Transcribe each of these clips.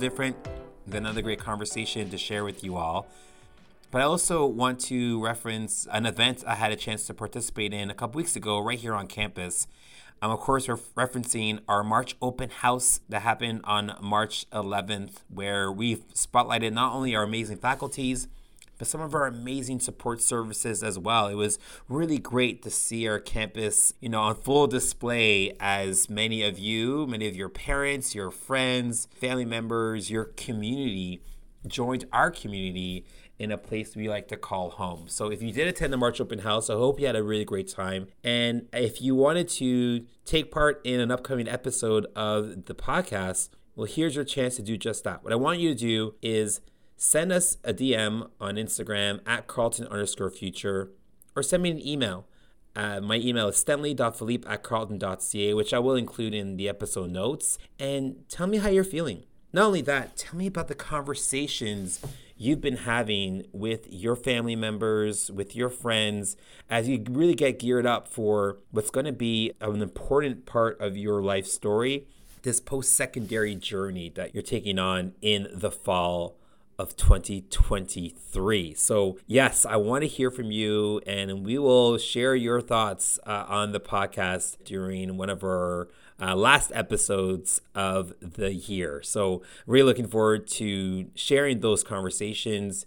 different than another great conversation to share with you all. But I also want to reference an event I had a chance to participate in a couple weeks ago right here on campus. I'm, of course, referencing our March open house that happened on March 11th, where we've spotlighted not only our amazing faculties, but some of our amazing support services as well. It was really great to see our campus, you know, on full display as many of you, many of your parents, your friends, family members, your community joined our community in a place we like to call home. So if you did attend the March Open House, I hope you had a really great time. And if you wanted to take part in an upcoming episode of the podcast, well, here's your chance to do just that. What I want you to do is send us a DM on Instagram at Carleton underscore future or send me an email. Uh, my email is stanley.philippe at carleton.ca, which I will include in the episode notes. And tell me how you're feeling. Not only that, tell me about the conversations you've been having with your family members, with your friends, as you really get geared up for what's going to be an important part of your life story, this post secondary journey that you're taking on in the fall of 2023. So, yes, I want to hear from you, and we will share your thoughts uh, on the podcast during one of our uh, last episodes of the year. So, really looking forward to sharing those conversations.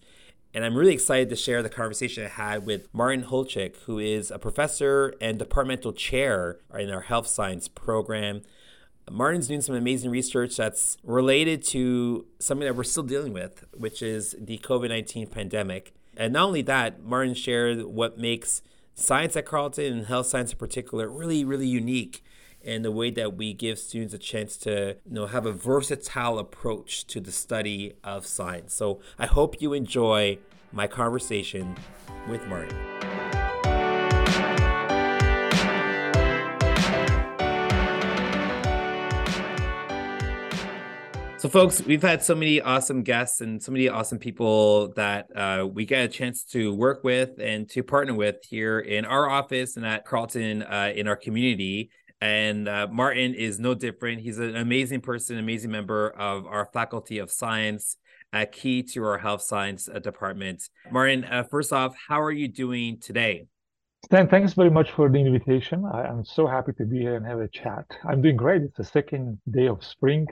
And I'm really excited to share the conversation I had with Martin Holcik, who is a professor and departmental chair in our health science program. Martin's doing some amazing research that's related to something that we're still dealing with, which is the COVID 19 pandemic. And not only that, Martin shared what makes science at Carleton and health science in particular really, really unique and the way that we give students a chance to you know have a versatile approach to the study of science. So I hope you enjoy my conversation with Martin. So, folks, we've had so many awesome guests and so many awesome people that uh, we get a chance to work with and to partner with here in our office and at Carleton uh, in our community. And uh, Martin is no different. He's an amazing person, amazing member of our Faculty of Science, uh, key to our health science uh, department. Martin, uh, first off, how are you doing today? Stan, thanks very much for the invitation. I, am so happy to be here and have a chat. I'm doing great. It's the second day of spring,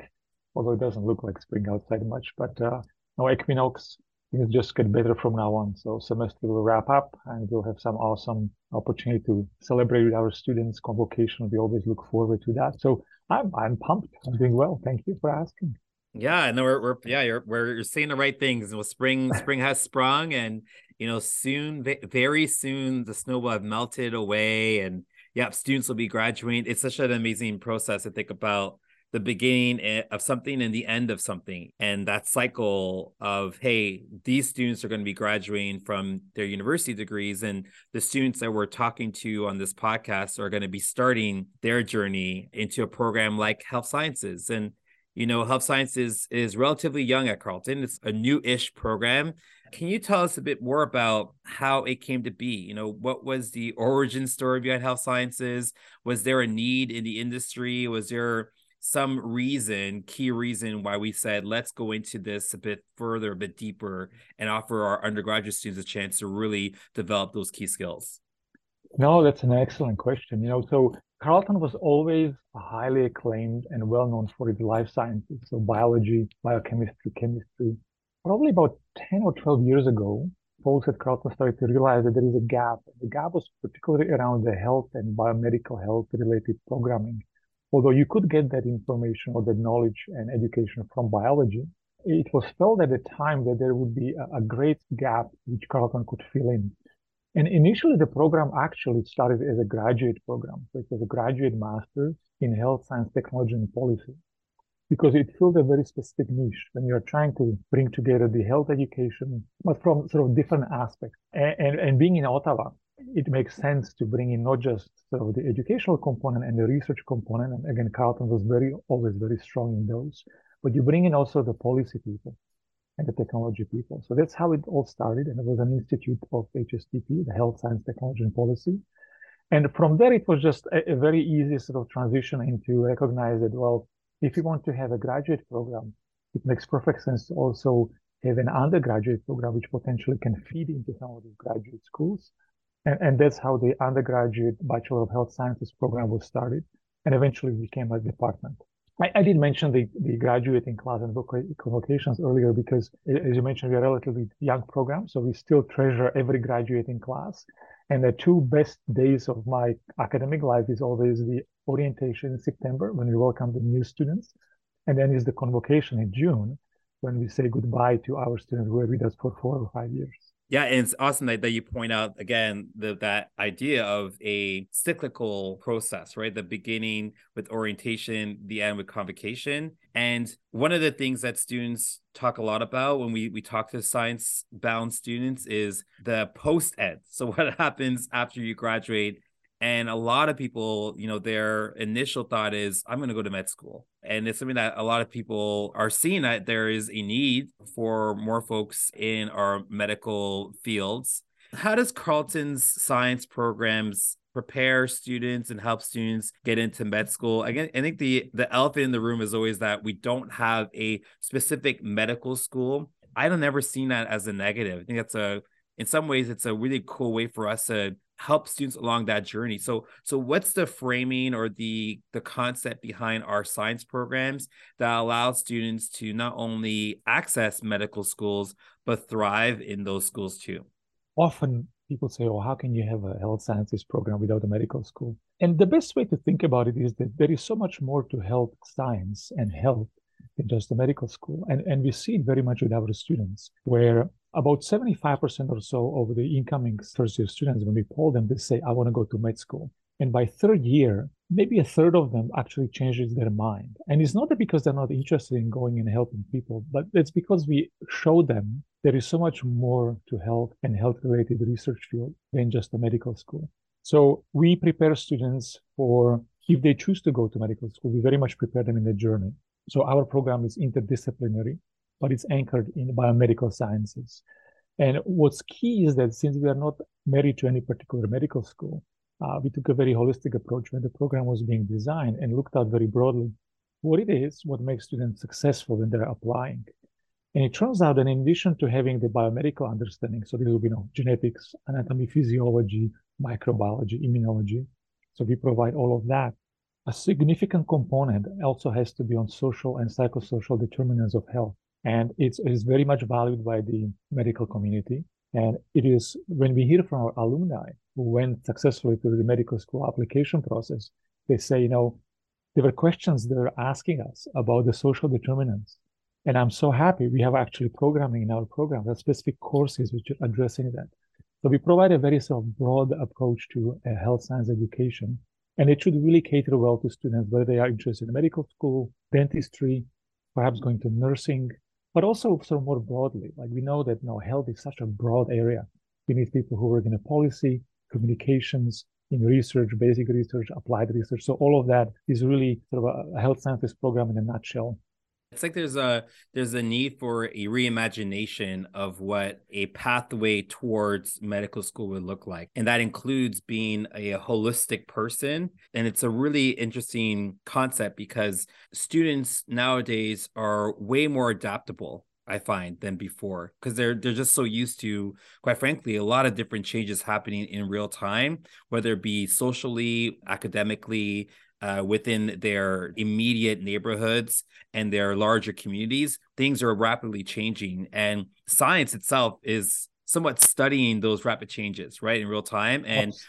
although it doesn't look like spring outside much, but uh, no equinox things just get better from now on. So semester will wrap up and we'll have some awesome opportunity to celebrate with our students convocation. We always look forward to that. So I'm I'm pumped. I'm doing well. Thank you for asking. Yeah, no, we're, we're yeah, you're we're saying the right things. Well, spring spring has sprung, and you know, soon, very soon, the snow will have melted away, and yeah, students will be graduating. It's such an amazing process to think about the beginning of something and the end of something and that cycle of hey these students are going to be graduating from their university degrees and the students that we're talking to on this podcast are going to be starting their journey into a program like health sciences. And you know health sciences is relatively young at carleton. It's a new-ish program. Can you tell us a bit more about how it came to be? You know what was the origin story behind health sciences? Was there a need in the industry? Was there some reason, key reason why we said let's go into this a bit further, a bit deeper, and offer our undergraduate students a chance to really develop those key skills? No, that's an excellent question. You know, so Carleton was always highly acclaimed and well known for its life sciences, so biology, biochemistry, chemistry. Probably about 10 or 12 years ago, folks at Carleton started to realize that there is a gap. The gap was particularly around the health and biomedical health related programming although you could get that information or that knowledge and education from biology, it was felt at the time that there would be a, a great gap which Carleton could fill in. And initially, the program actually started as a graduate program. So it was a graduate master's in health science, technology, and policy, because it filled a very specific niche when you're trying to bring together the health education, but from sort of different aspects. And, and, and being in Ottawa, it makes sense to bring in not just of the educational component and the research component. And again, Carleton was very always very strong in those, but you bring in also the policy people. and the technology people. So that's how it all started. And it was an institute of HSTP, the Health Science Technology and Policy. And from there, it was just a, a very easy sort of transition into recognize that, well, if you want to have a graduate program, it makes perfect sense to also have an undergraduate program, which potentially can feed into some of these graduate schools. And, and that's how the undergraduate Bachelor of Health Sciences program was started and eventually became a department. I, I did mention the, the graduating class and convocations earlier because, as you mentioned, we are a relatively young program, so we still treasure every graduating class. And the two best days of my academic life is always the orientation in September when we welcome the new students, and then is the convocation in June when we say goodbye to our students who are with us for four or five years. Yeah, and it's awesome that, that you point out again the, that idea of a cyclical process, right? The beginning with orientation, the end with convocation. And one of the things that students talk a lot about when we, we talk to science bound students is the post ed. So, what happens after you graduate and a lot of people, you know, their initial thought is, I'm going to go to med school. And it's something that a lot of people are seeing that there is a need for more folks in our medical fields. How does Carleton's science programs prepare students and help students get into med school? Again, I think the the elephant in the room is always that we don't have a specific medical school. I don't ever seen that as a negative. I think that's a in some ways it's a really cool way for us to help students along that journey. So so what's the framing or the the concept behind our science programs that allows students to not only access medical schools but thrive in those schools too? Often people say oh how can you have a health sciences program without a medical school? And the best way to think about it is that there is so much more to health science and health than just the medical school. And and we see it very much with our students where about 75% or so of the incoming first year students, when we poll them, they say, I want to go to med school. And by third year, maybe a third of them actually changes their mind. And it's not that because they're not interested in going and helping people, but it's because we show them there is so much more to health and health related research field than just a medical school. So we prepare students for, if they choose to go to medical school, we very much prepare them in the journey. So our program is interdisciplinary but it's anchored in biomedical sciences. And what's key is that since we are not married to any particular medical school, uh, we took a very holistic approach when the program was being designed and looked at very broadly what it is, what makes students successful when they're applying. And it turns out that in addition to having the biomedical understanding, so this will be you know, genetics, anatomy, physiology, microbiology, immunology. So we provide all of that. A significant component also has to be on social and psychosocial determinants of health and it's, it's very much valued by the medical community. And it is when we hear from our alumni who went successfully through the medical school application process, they say, you know, there were questions they were asking us about the social determinants. And I'm so happy we have actually programming in our program, that specific courses which are addressing that. So we provide a very sort of broad approach to a health science education. And it should really cater well to students, whether they are interested in medical school, dentistry, perhaps going to nursing, but also sort of more broadly. Like we know that you health is such a broad area. We need people who work in policy, communications, in research, basic research, applied research. So all of that is really sort of a health scientist program in a nutshell. It's like there's a there's a need for a reimagination of what a pathway towards medical school would look like. And that includes being a holistic person. And it's a really interesting concept because students nowadays are way more adaptable I find than before because they're they're just so used to, quite frankly, a lot of different changes happening in real time, whether it be socially, academically, uh, within their immediate neighborhoods and their larger communities, things are rapidly changing. And science itself is somewhat studying those rapid changes, right, in real time and yes.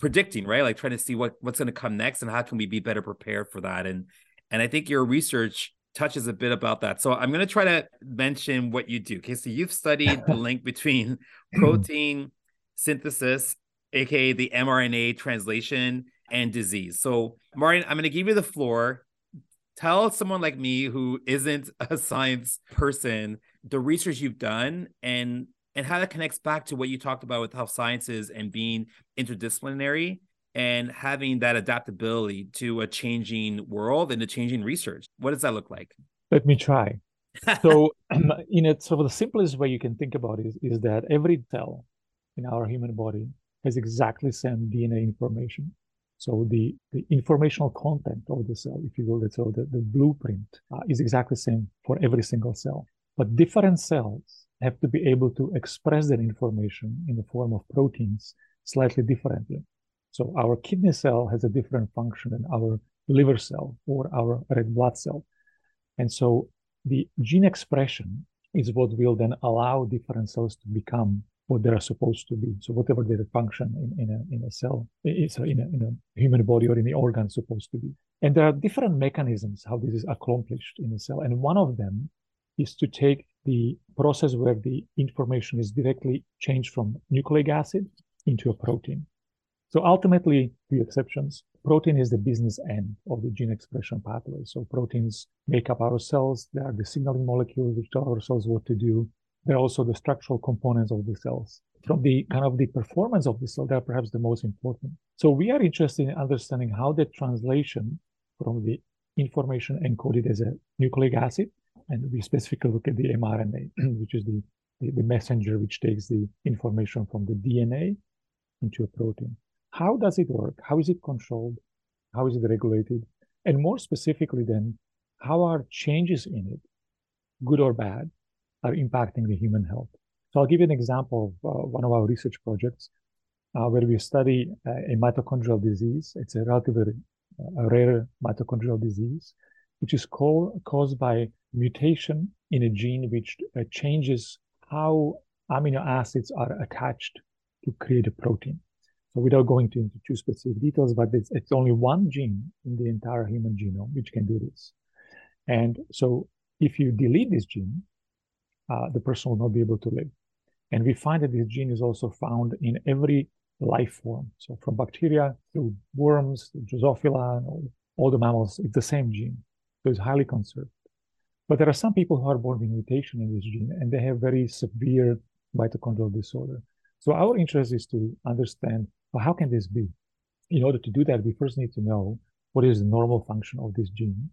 predicting, right, like trying to see what what's going to come next and how can we be better prepared for that. And and I think your research touches a bit about that. So I'm going to try to mention what you do. Okay, so you've studied the link between protein synthesis, aka the mRNA translation and disease. So, Martin, I'm going to give you the floor. Tell someone like me who isn't a science person the research you've done and and how that connects back to what you talked about with health sciences and being interdisciplinary and having that adaptability to a changing world and a changing research. What does that look like? Let me try. so, in it, so the simplest way you can think about it is, is that every cell in our human body has exactly same DNA information. So the, the informational content of the cell, if you will, so the, the blueprint uh, is exactly the same for every single cell. But different cells have to be able to express that information in the form of proteins slightly differently. So our kidney cell has a different function than our liver cell or our red blood cell. And so the gene expression is what will then allow different cells to become what they're supposed to be. So whatever their function in, in, a, in a cell, is in a, in a human body or in the organ supposed to be. And there are different mechanisms how this is accomplished in a cell. And one of them is to take the process where the information is directly changed from nucleic acid into a protein. So ultimately, the exceptions, protein is the business end of the gene expression pathway. So proteins make up our cells. They are the signaling molecules which tell our cells what to do. They're also the structural components of the cells. From the kind of the performance of the cell, they're perhaps the most important. So we are interested in understanding how the translation from the information encoded as a nucleic acid, and we specifically look at the mRNA, which is the, the, the messenger which takes the information from the DNA into a protein. How does it work? How is it controlled? How is it regulated? And more specifically, then, how are changes in it, good or bad, are impacting the human health. So I'll give you an example of uh, one of our research projects uh, where we study uh, a mitochondrial disease. It's a relatively uh, rare mitochondrial disease, which is caused by mutation in a gene which uh, changes how amino acids are attached to create a protein. So without going into too specific details, but it's, it's only one gene in the entire human genome which can do this. And so if you delete this gene, uh, the person will not be able to live. And we find that this gene is also found in every life form. So from bacteria to worms, to Drosophila, all, all the mammals, it's the same gene. So it's highly conserved. But there are some people who are born with mutation in this gene and they have very severe mitochondrial disorder. So our interest is to understand well, how can this be? In order to do that, we first need to know what is the normal function of this gene.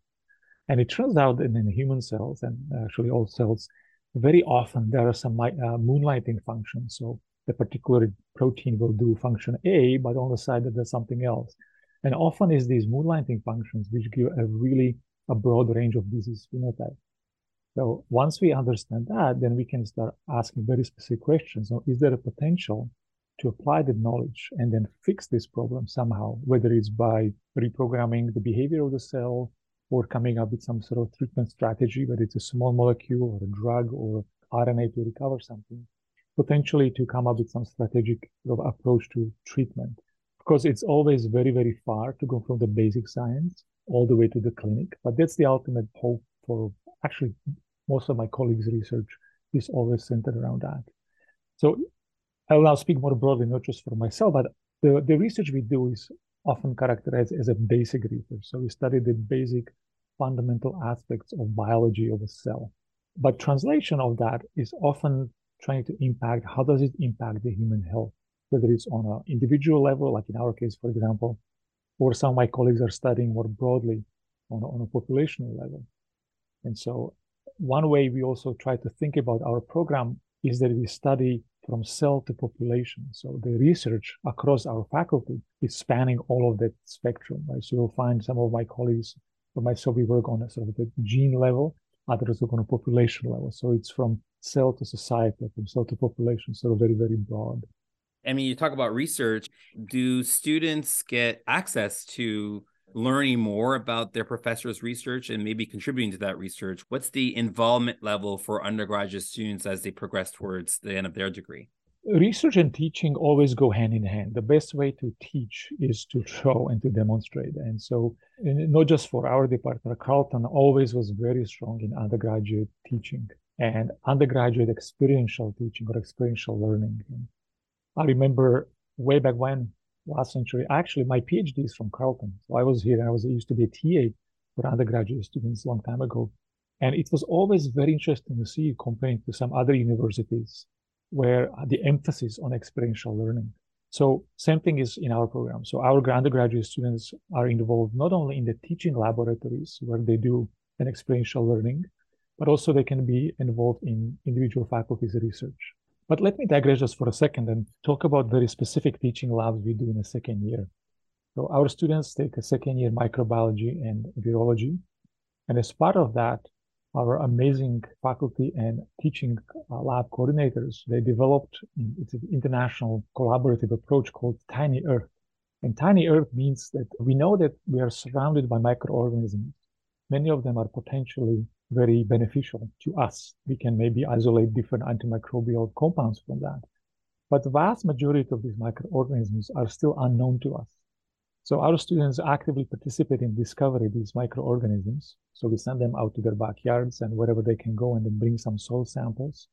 And it turns out that in human cells and actually all cells, very often there are some uh, moonlighting functions. So the particular protein will do function A, but on the side that there's something else. And often is these moonlighting functions which give a really a broad range of disease phenotype. So once we understand that, then we can start asking very specific questions. So is there a potential to apply the knowledge and then fix this problem somehow, whether it's by reprogramming the behavior of the cell or coming up with some sort of treatment strategy, whether it's a small molecule or a drug or RNA to recover something, potentially to come up with some strategic sort of approach to treatment. Because it's always very, very far to go from the basic science all the way to the clinic. But that's the ultimate hope for actually most of my colleagues' research is always centered around that. So I will now speak more broadly, not just for myself, but the, the research we do is often characterized as a basic research. So we study the basic fundamental aspects of biology of a cell. But translation of that is often trying to impact how does it impact the human health, whether it's on an individual level, like in our case, for example, or some of my colleagues are studying more broadly on a, on a populational level. And so one way we also try to think about our program is that we study from cell to population. So the research across our faculty is spanning all of that spectrum, right? So you'll find some of my colleagues or myself, we work on a sort of the gene level, others work on a population level. So it's from cell to society, from cell to population, so very, very broad. I mean, you talk about research. Do students get access to learning more about their professor's research and maybe contributing to that research? What's the involvement level for undergraduate students as they progress towards the end of their degree? Research and teaching always go hand in hand. The best way to teach is to show and to demonstrate. And so, not just for our department, Carleton always was very strong in undergraduate teaching and undergraduate experiential teaching or experiential learning. I remember way back when last century. Actually, my PhD is from Carleton. So I was here I was used to be a TA for undergraduate students long time ago. And it was always very interesting to see comparing to some other universities where the emphasis on experiential learning. So same thing is in our program. So our undergraduate students are involved not only in the teaching laboratories where they do an experiential learning, but also they can be involved in individual faculties research. But let me digress just for a second and talk about very specific teaching labs we do in the second year. So our students take a second year microbiology and virology. And as part of that, our amazing faculty and teaching uh, lab coordinators, they developed it's an international collaborative approach called Tiny Earth. And Tiny Earth means that we know that we are surrounded by microorganisms. Many of them are potentially very beneficial to us. We can maybe isolate different antimicrobial compounds from that. But the vast majority of these microorganisms are still unknown to us. So our students actively participate in discovering these microorganisms. So we send them out to their backyards and wherever they can go and then bring some soil samples.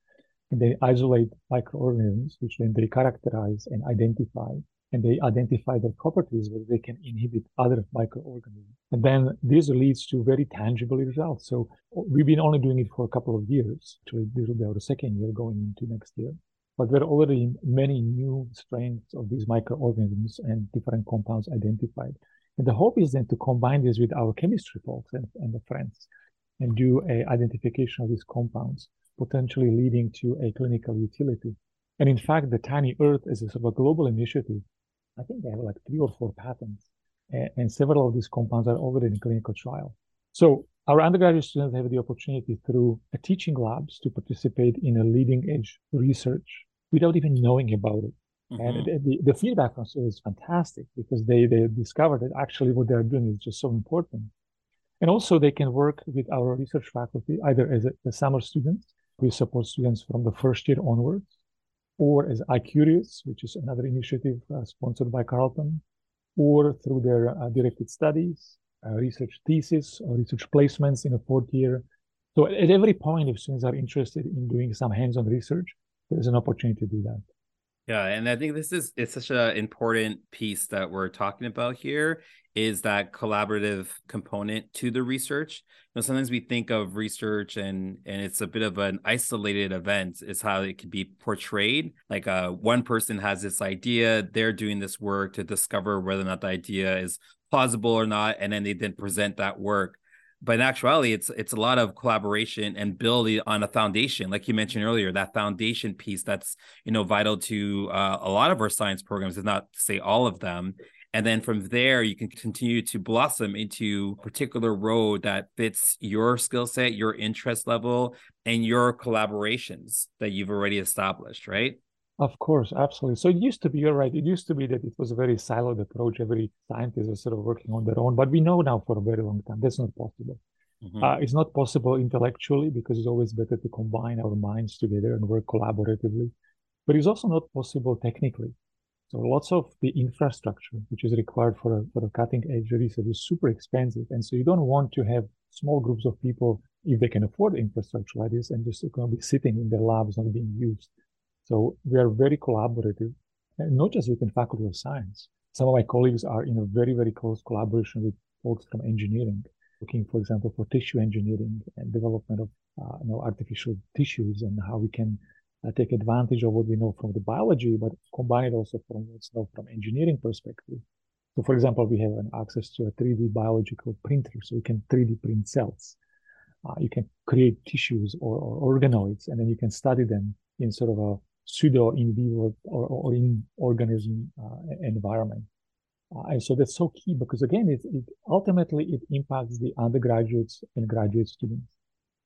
And they isolate microorganisms, which then they characterize and identify and they identify their properties where they can inhibit other microorganisms. And then this leads to very tangible results. So we've been only doing it for a couple of years. Actually, this will be our second year going into next year. But there are already many new strains of these microorganisms and different compounds identified. And the hope is then to combine this with our chemistry folks and, and the friends and do a identification of these compounds, potentially leading to a clinical utility. And in fact, the Tiny Earth is a sort of a global initiative I think they have like three or four patents, and, and several of these compounds are already in clinical trial. So our undergraduate students have the opportunity through teaching labs to participate in a leading edge research without even knowing about it. Mm-hmm. And the, the feedback from students is fantastic because they, they discover that actually what they're doing is just so important. And also they can work with our research faculty either as a, a summer students. We support students from the first year onwards or as I-CUREUS, which is another initiative uh, sponsored by Carleton, or through their uh, directed studies, uh, research thesis, or research placements in a fourth year. So at every point, if students are interested in doing some hands-on research, there's an opportunity to do that. Yeah, and I think this is it's such an important piece that we're talking about here is that collaborative component to the research. You know, sometimes we think of research and and it's a bit of an isolated event is how it could be portrayed. Like uh, one person has this idea, they're doing this work to discover whether or not the idea is plausible or not, and then they then present that work but in actuality it's it's a lot of collaboration and building on a foundation. Like you mentioned earlier that foundation piece that's you know vital to uh, a lot of our science programs if not to say all of them. And then from there you can continue to blossom into a particular road that fits your skill set your interest level and your collaborations that you've already established right of course, absolutely. So it used to be, you're right, it used to be that it was a very siloed approach. Every scientist was sort of working on their own, but we know now for a very long time that's not possible. Mm-hmm. Uh, it's not possible intellectually because it's always better to combine our minds together and work collaboratively. But it's also not possible technically. So lots of the infrastructure which is required for a, for a cutting edge research is super expensive. And so you don't want to have small groups of people, if they can afford infrastructure like this, and just going to be sitting in their labs not being used. So we are very collaborative, not just within Faculty of Science. Some of my colleagues are in a very, very close collaboration with folks from engineering, looking, for example, for tissue engineering and development of uh, you know, artificial tissues and how we can uh, take advantage of what we know from the biology, but combine it also from what's known from engineering perspective. So, for example, we have an access to a 3D biological printer, so we can 3D print cells. Uh, you can create tissues or, or organoids, and then you can study them in sort of a pseudo in vivo or, or in organism uh, environment. Uh, and so that's so key because again, it, it, ultimately it impacts the undergraduates and graduate students.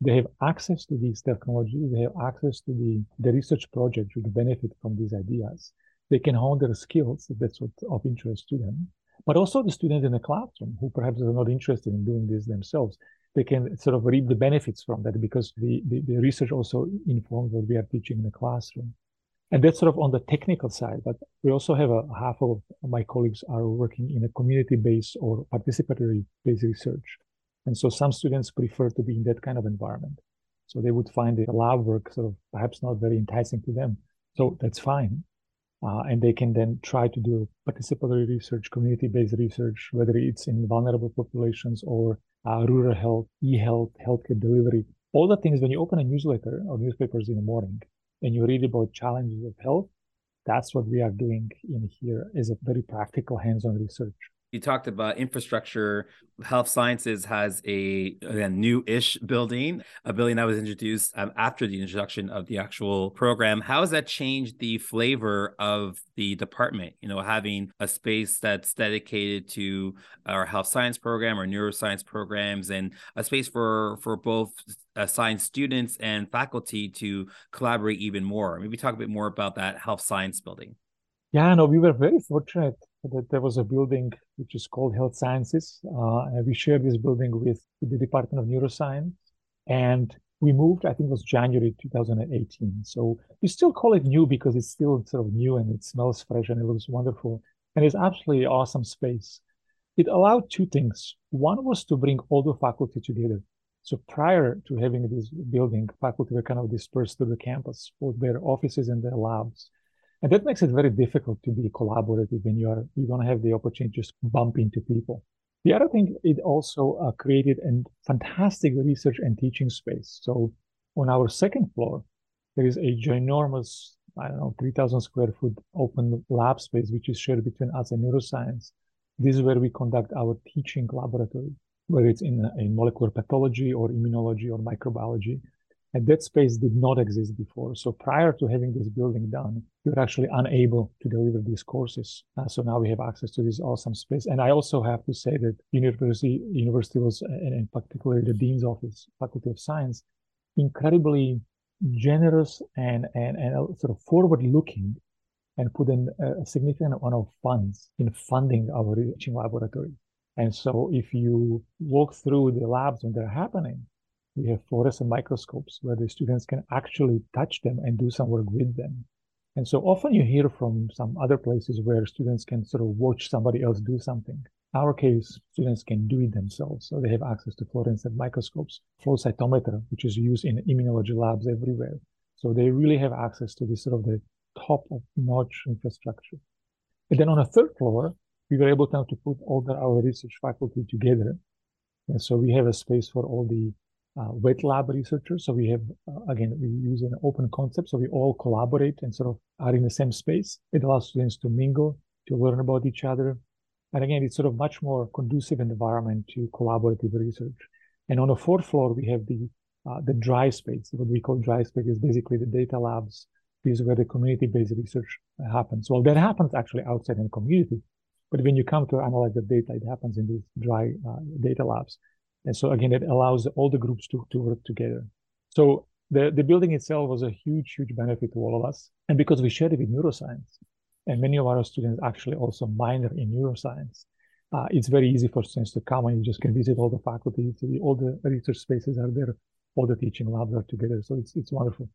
They have access to these technologies. They have access to the, the research projects which benefit from these ideas. They can hone their skills if that's what of interest to them. But also the students in the classroom who perhaps are not interested in doing this themselves, they can sort of reap the benefits from that because the, the, the research also informs what we are teaching in the classroom. And that's sort of on the technical side, but we also have a half of my colleagues are working in a community-based or participatory-based research. And so some students prefer to be in that kind of environment. So they would find the lab work sort of perhaps not very enticing to them. So that's fine. Uh, and they can then try to do participatory research, community-based research, whether it's in vulnerable populations or uh, rural health, e-health, healthcare delivery, all the things when you open a newsletter or newspapers in the morning, and you read about challenges of health, that's what we are doing in here is a very practical hands-on research. You talked about infrastructure. Health Sciences has a, a new-ish building, a building that was introduced um, after the introduction of the actual program. How has that changed the flavor of the department? You know, having a space that's dedicated to our health science program or neuroscience programs, and a space for for both uh, science students and faculty to collaborate even more. Maybe talk a bit more about that health science building. Yeah, no, we were very fortunate that there was a building which is called Health Sciences. Uh, we shared this building with, with the Department of Neuroscience. And we moved, I think it was January 2018. So we still call it new because it's still sort of new and it smells fresh and it looks wonderful. And it's absolutely awesome space. It allowed two things. One was to bring all the faculty together. So prior to having this building, faculty were kind of dispersed to the campus for their offices and their labs. And that makes it very difficult to be collaborative when you are you don't have the opportunity to bump into people. The other thing, it also uh, created a fantastic research and teaching space. So on our second floor, there is a ginormous, I don't know, 3,000 square foot open lab space, which is shared between us and neuroscience. This is where we conduct our teaching laboratory, whether it's in, in molecular pathology or immunology or microbiology. And that space did not exist before. So prior to having this building done, we were actually unable to deliver these courses. Uh, so now we have access to this awesome space. And I also have to say that university, university was, uh, and in particular the dean's office, faculty of science, incredibly generous and, and, and uh, sort of forward looking and put in uh, a significant amount of funds in funding our teaching laboratory. And so if you walk through the labs when they're happening, we have fluorescent microscopes where the students can actually touch them and do some work with them. And so often you hear from some other places where students can sort of watch somebody else do something. In our case, students can do it themselves. So they have access to fluorescent microscopes, flow cytometer, which is used in immunology labs everywhere. So they really have access to this sort of the top of notch infrastructure. And then on a third floor, we were able now to put all the, our research faculty together. And so we have a space for all the uh, wet lab researchers. So we have, uh, again, we use an open concept. So we all collaborate and sort of are in the same space. It allows students to mingle, to learn about each other. And again, it's sort of much more conducive environment to collaborative research. And on the fourth floor, we have the uh, the dry space. What we call dry space is basically the data labs. This is where the community-based research happens. Well, that happens actually outside in the community, but when you come to analyze the data, it happens in these dry uh, data labs. And so again, it allows all the groups to, to work together. So the, the building itself was a huge, huge benefit to all of us. And because we shared it with neuroscience, and many of our students actually also minor in neuroscience, uh, it's very easy for students to come and you just can visit all the faculty. All the research spaces are there, all the teaching labs are together. So it's it's wonderful.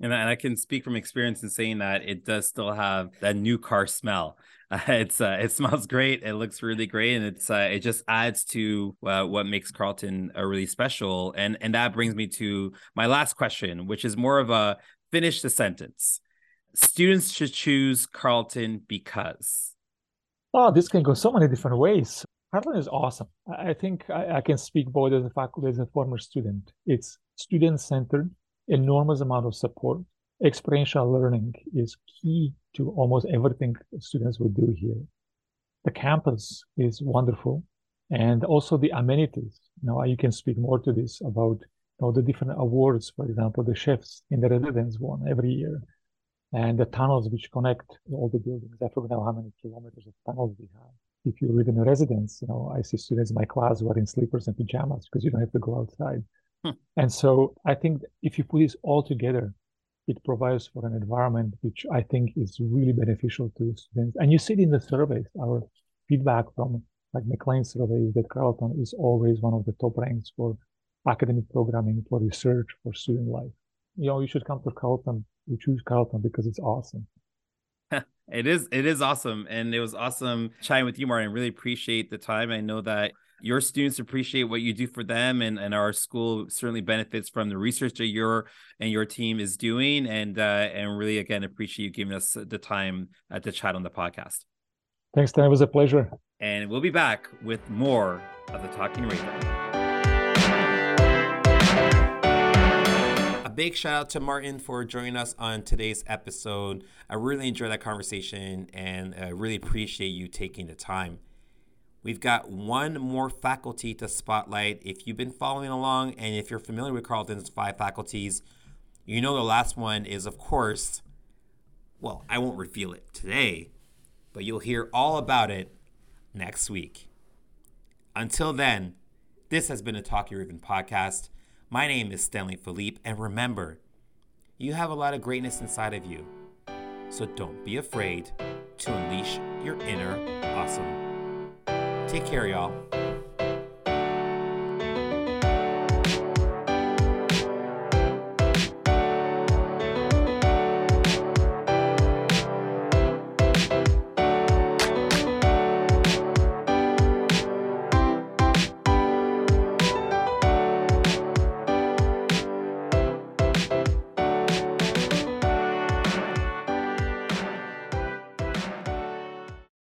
And and I can speak from experience in saying that it does still have that new car smell. Uh, it's uh, it smells great. It looks really great, and it's uh, it just adds to uh, what makes Carleton a really special. And and that brings me to my last question, which is more of a finish the sentence. Students should choose Carleton because. Oh, this can go so many different ways. Carleton is awesome. I think I, I can speak both as a faculty as a former student. It's student centered enormous amount of support. Experiential learning is key to almost everything students will do here. The campus is wonderful and also the amenities. Now you can speak more to this about you know, the different awards, for example, the chefs in the residence won every year and the tunnels which connect all the buildings. I forget now how many kilometers of tunnels we have. If you live in a residence, you know, I see students in my class who are in slippers and pajamas because you don't have to go outside. Hmm. And so I think if you put this all together, it provides for an environment which I think is really beneficial to students. And you see it in the surveys, our feedback from like Maclean's surveys that Carleton is always one of the top ranks for academic programming, for research, for student life. You know, you should come to Carleton. You choose Carleton because it's awesome. it is it is awesome and it was awesome chatting with you martin really appreciate the time i know that your students appreciate what you do for them and, and our school certainly benefits from the research that your and your team is doing and uh, and really again appreciate you giving us the time uh, to chat on the podcast thanks Dan. it was a pleasure and we'll be back with more of the talking radar A big shout out to Martin for joining us on today's episode. I really enjoyed that conversation and I really appreciate you taking the time. We've got one more faculty to spotlight. If you've been following along and if you're familiar with Carleton's five faculties, you know the last one is, of course, well, I won't reveal it today, but you'll hear all about it next week. Until then, this has been a Talk Your podcast. My name is Stanley Philippe, and remember, you have a lot of greatness inside of you. So don't be afraid to unleash your inner awesome. Take care, y'all.